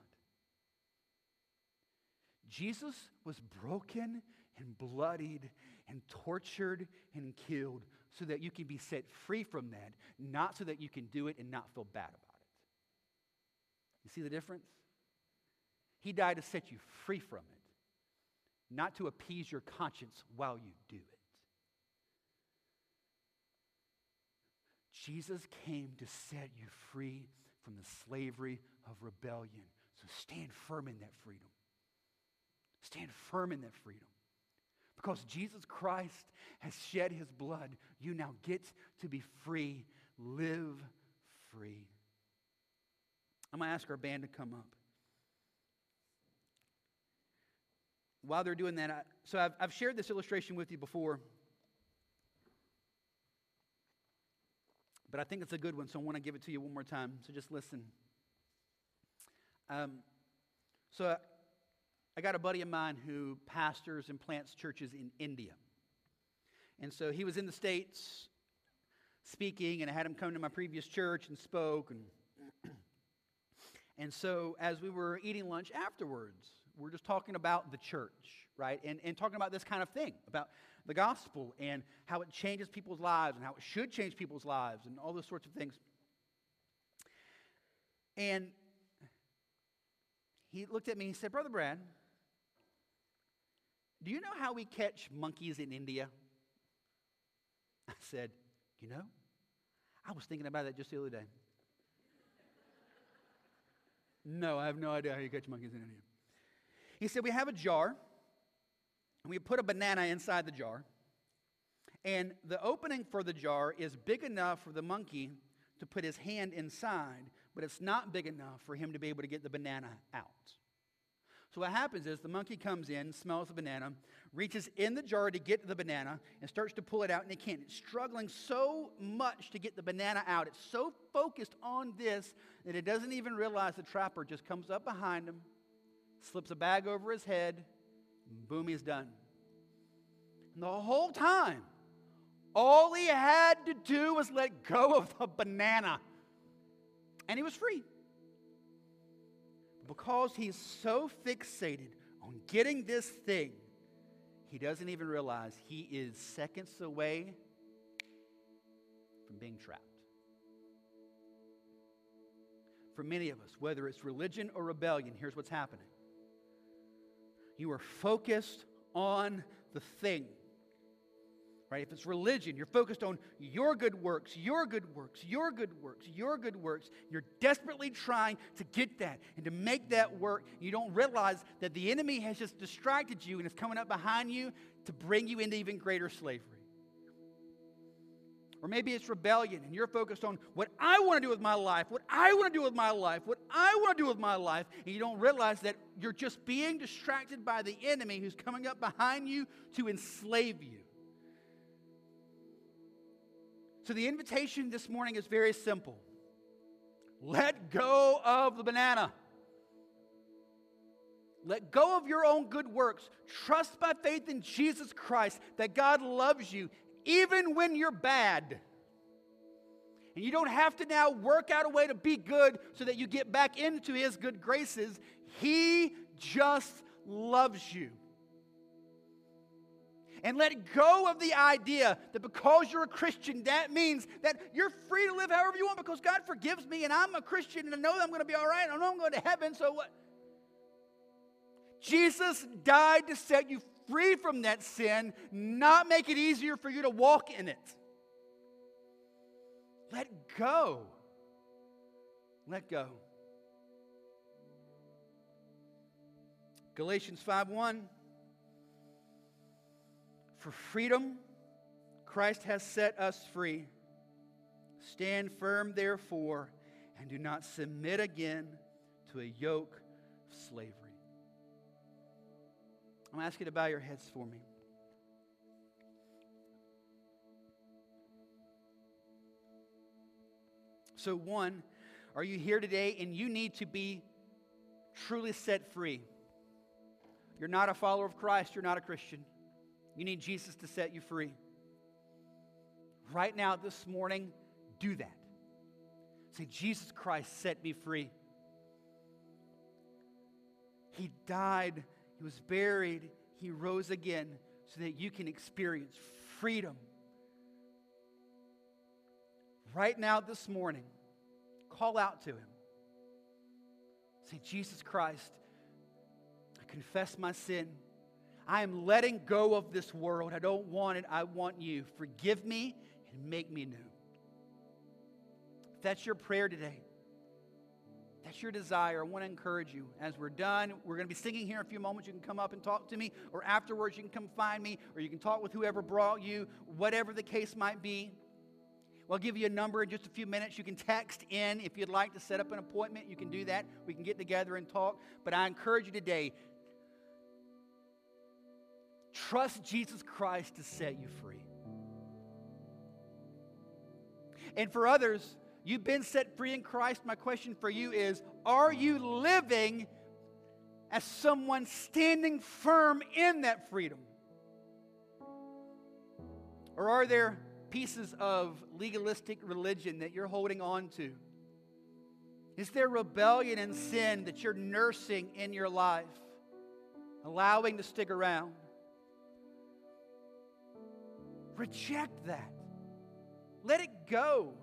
Jesus was broken and bloodied and tortured and killed so that you can be set free from that, not so that you can do it and not feel bad about it. You see the difference? He died to set you free from it, not to appease your conscience while you do it. Jesus came to set you free from the slavery of rebellion. So stand firm in that freedom. Stand firm in that freedom. Because Jesus Christ has shed his blood, you now get to be free. Live free. I'm going to ask our band to come up. While they're doing that, I, so I've, I've shared this illustration with you before, but I think it's a good one, so I want to give it to you one more time. So just listen. Um, so I, I got a buddy of mine who pastors and plants churches in India. And so he was in the States speaking, and I had him come to my previous church and spoke. And, (clears throat) and so as we were eating lunch afterwards, we're just talking about the church, right? And, and talking about this kind of thing, about the gospel and how it changes people's lives and how it should change people's lives and all those sorts of things. And he looked at me and he said, Brother Brad, do you know how we catch monkeys in India? I said, You know, I was thinking about that just the other day. (laughs) no, I have no idea how you catch monkeys in India. He said, We have a jar, and we put a banana inside the jar, and the opening for the jar is big enough for the monkey to put his hand inside, but it's not big enough for him to be able to get the banana out. So what happens is the monkey comes in, smells the banana, reaches in the jar to get the banana, and starts to pull it out, and it can't. It's struggling so much to get the banana out. It's so focused on this that it doesn't even realize the trapper just comes up behind him, slips a bag over his head, boom, he's done. And the whole time, all he had to do was let go of the banana, and he was free because he's so fixated on getting this thing, he doesn't even realize he is seconds away from being trapped. For many of us, whether it's religion or rebellion, here's what's happening. You are focused on the thing. Right? If it's religion, you're focused on your good works, your good works, your good works, your good works. You're desperately trying to get that and to make that work. You don't realize that the enemy has just distracted you and is coming up behind you to bring you into even greater slavery. Or maybe it's rebellion and you're focused on what I want to do with my life, what I want to do with my life, what I want to do with my life, and you don't realize that you're just being distracted by the enemy who's coming up behind you to enslave you. So the invitation this morning is very simple let go of the banana. Let go of your own good works. Trust by faith in Jesus Christ that God loves you even when you're bad. And you don't have to now work out a way to be good so that you get back into His good graces. He just loves you. And let go of the idea that because you're a Christian, that means that you're free to live however you want because God forgives me and I'm a Christian and I know that I'm going to be all right. I know I'm going to heaven, so what? Jesus died to set you free from that sin, not make it easier for you to walk in it. Let go. Let go. Galatians 5:1 For freedom Christ has set us free. Stand firm therefore and do not submit again to a yoke of slavery. I'm going to ask you to bow your heads for me. So, one, are you here today and you need to be truly set free? You're not a follower of Christ, you're not a Christian. You need Jesus to set you free. Right now, this morning, do that. Say, Jesus Christ set me free. He died, He was buried, He rose again so that you can experience freedom. Right now, this morning, call out to Him. Say, Jesus Christ, I confess my sin. I am letting go of this world. I don't want it. I want you. Forgive me and make me new. If that's your prayer today, that's your desire, I want to encourage you. As we're done, we're going to be singing here in a few moments. You can come up and talk to me, or afterwards, you can come find me, or you can talk with whoever brought you, whatever the case might be. Well, give you a number in just a few minutes. You can text in if you'd like to set up an appointment. You can do that. We can get together and talk. But I encourage you today trust Jesus Christ to set you free. And for others, you've been set free in Christ. My question for you is Are you living as someone standing firm in that freedom? Or are there pieces of legalistic religion that you're holding on to? Is there rebellion and sin that you're nursing in your life, allowing to stick around? Reject that. Let it go.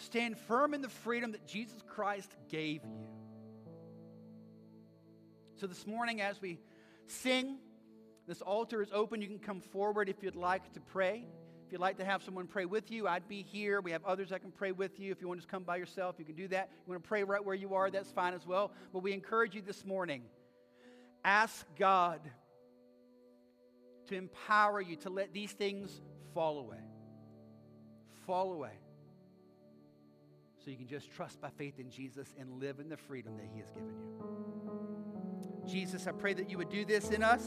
Stand firm in the freedom that Jesus Christ gave you. So, this morning, as we sing, this altar is open. You can come forward if you'd like to pray. If you'd like to have someone pray with you, I'd be here. We have others that can pray with you. If you want to just come by yourself, you can do that. You want to pray right where you are, that's fine as well. But we encourage you this morning ask God to empower you to let these things fall away. Fall away. You can just trust by faith in Jesus and live in the freedom that He has given you. Jesus, I pray that you would do this in us.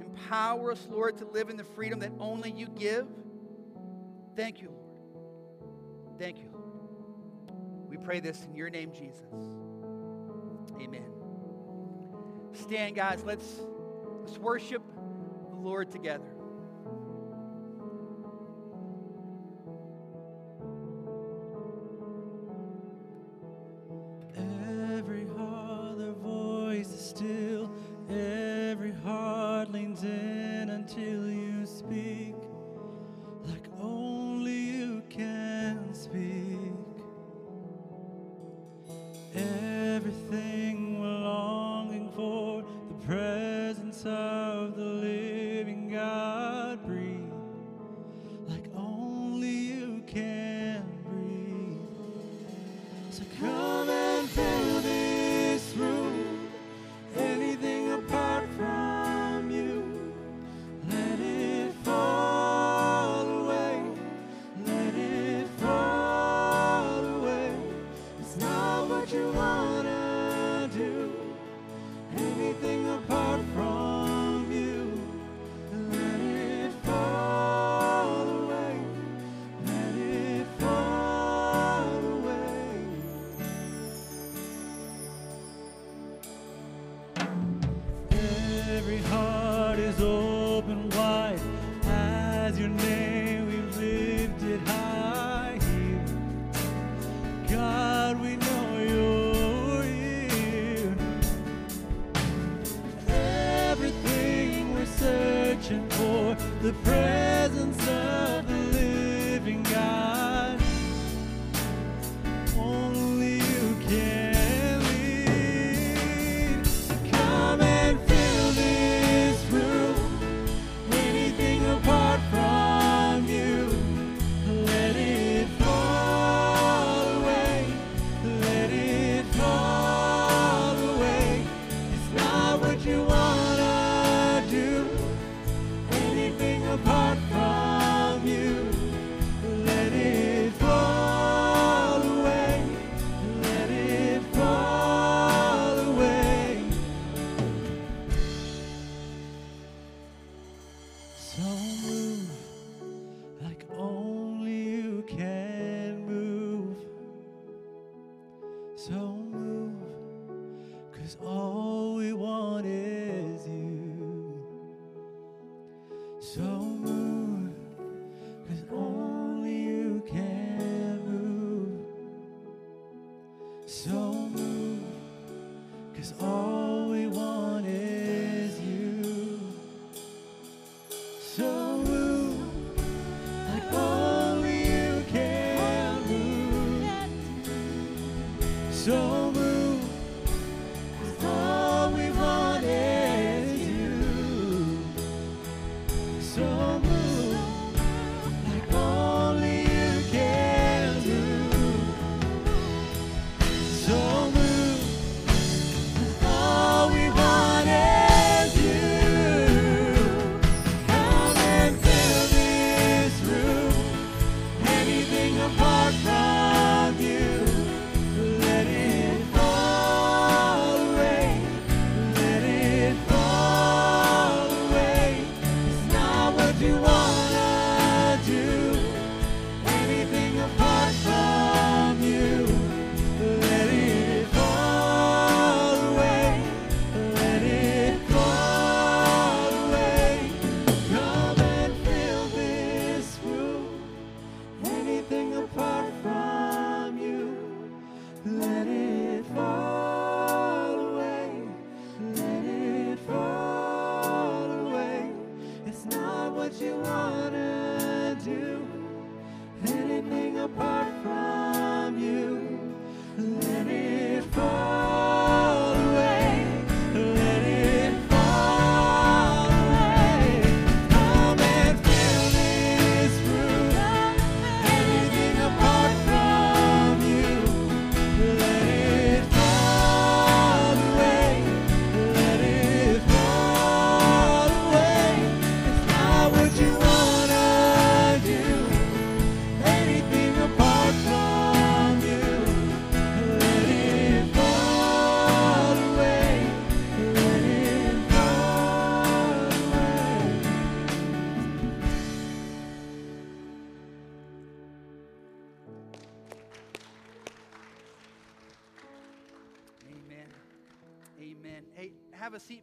Empower us, Lord, to live in the freedom that only you give. Thank you, Lord. Thank you, Lord. We pray this in your name, Jesus. Amen. Stand, guys. Let's, let's worship the Lord together. So move, cause all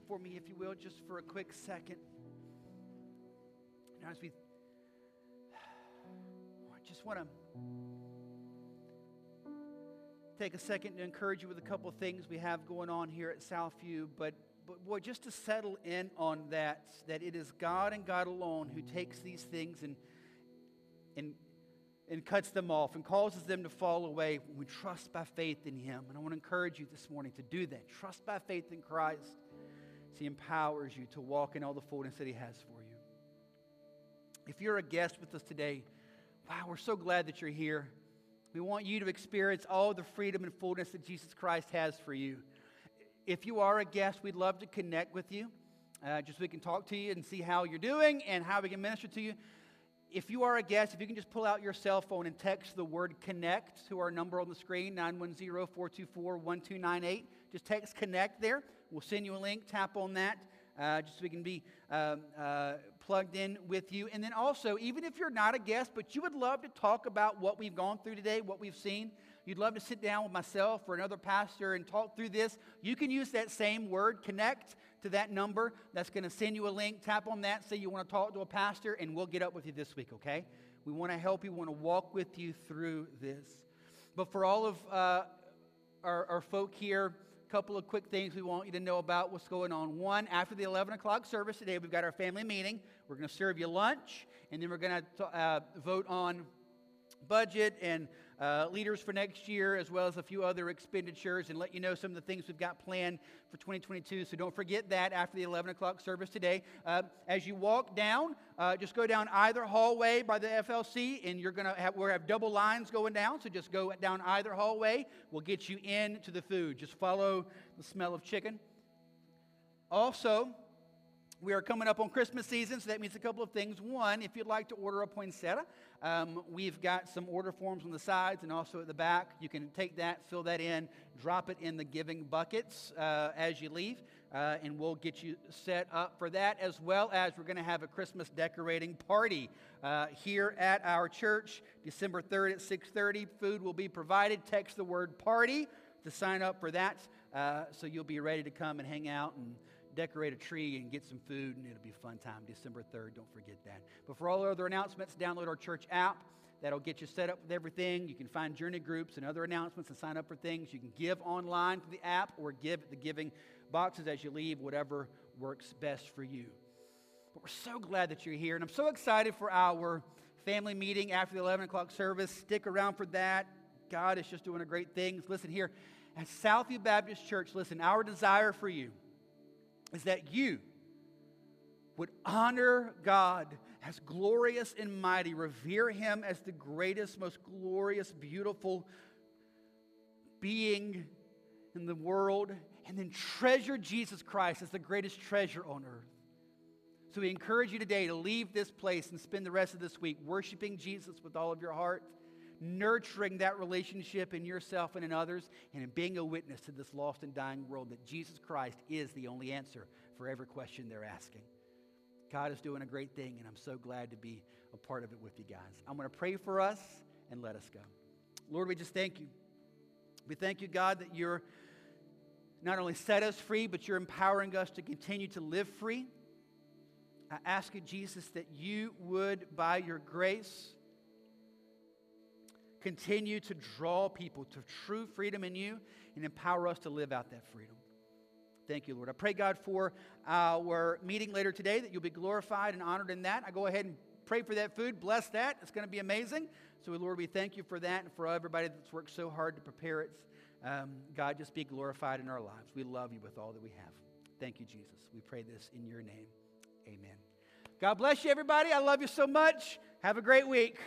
for me, if you will, just for a quick second. Now, as we (sighs) I just want to take a second to encourage you with a couple of things we have going on here at Southview, but but boy, just to settle in on that, that it is God and God alone who takes these things and and and cuts them off and causes them to fall away when we trust by faith in Him. And I want to encourage you this morning to do that. Trust by faith in Christ. He empowers you to walk in all the fullness that He has for you. If you're a guest with us today, wow, we're so glad that you're here. We want you to experience all the freedom and fullness that Jesus Christ has for you. If you are a guest, we'd love to connect with you. Uh, just so we can talk to you and see how you're doing and how we can minister to you if you are a guest, if you can just pull out your cell phone and text the word connect to our number on the screen, 910 424 1298. Just text connect there. We'll send you a link. Tap on that uh, just so we can be um, uh, plugged in with you. And then also, even if you're not a guest, but you would love to talk about what we've gone through today, what we've seen, you'd love to sit down with myself or another pastor and talk through this, you can use that same word connect to that number. That's going to send you a link. Tap on that, say you want to talk to a pastor, and we'll get up with you this week, okay? We want to help you, we want to walk with you through this. But for all of uh, our, our folk here, couple of quick things we want you to know about what's going on. One, after the 11 o'clock service today, we've got our family meeting. We're going to serve you lunch, and then we're going to uh, vote on budget and uh, leaders for next year, as well as a few other expenditures, and let you know some of the things we've got planned for 2022. So don't forget that after the 11 o'clock service today. Uh, as you walk down, uh, just go down either hallway by the FLC, and you're gonna have we have double lines going down. So just go down either hallway. We'll get you into the food. Just follow the smell of chicken. Also, we are coming up on Christmas season, so that means a couple of things. One, if you'd like to order a poinsettia, um, we've got some order forms on the sides and also at the back. You can take that, fill that in, drop it in the giving buckets uh, as you leave, uh, and we'll get you set up for that, as well as we're going to have a Christmas decorating party uh, here at our church, December 3rd at 6:30. Food will be provided. Text the word "party" to sign up for that uh, so you'll be ready to come and hang out and decorate a tree and get some food, and it'll be a fun time. December 3rd, don't forget that. But for all other announcements, download our church app. That'll get you set up with everything. You can find journey groups and other announcements and sign up for things. You can give online through the app or give at the giving boxes as you leave, whatever works best for you. But we're so glad that you're here, and I'm so excited for our family meeting after the 11 o'clock service. Stick around for that. God is just doing a great things. Listen here, at Southview Baptist Church, listen, our desire for you is that you would honor God as glorious and mighty, revere Him as the greatest, most glorious, beautiful being in the world, and then treasure Jesus Christ as the greatest treasure on earth. So we encourage you today to leave this place and spend the rest of this week worshiping Jesus with all of your heart, nurturing that relationship in yourself and in others, and in being a witness to this lost and dying world that Jesus Christ is the only answer for every question they're asking. God is doing a great thing, and I'm so glad to be a part of it with you guys. I'm going to pray for us and let us go. Lord, we just thank you. We thank you, God, that you're not only set us free, but you're empowering us to continue to live free. I ask you, Jesus, that you would, by your grace, continue to draw people to true freedom in you and empower us to live out that freedom. Thank you, Lord. I pray, God, for our meeting later today that you'll be glorified and honored in that. I go ahead and pray for that food. Bless that. It's going to be amazing. So, Lord, we thank you for that and for everybody that's worked so hard to prepare it. Um, God, just be glorified in our lives. We love you with all that we have. Thank you, Jesus. We pray this in your name. Amen. God bless you, everybody. I love you so much. Have a great week.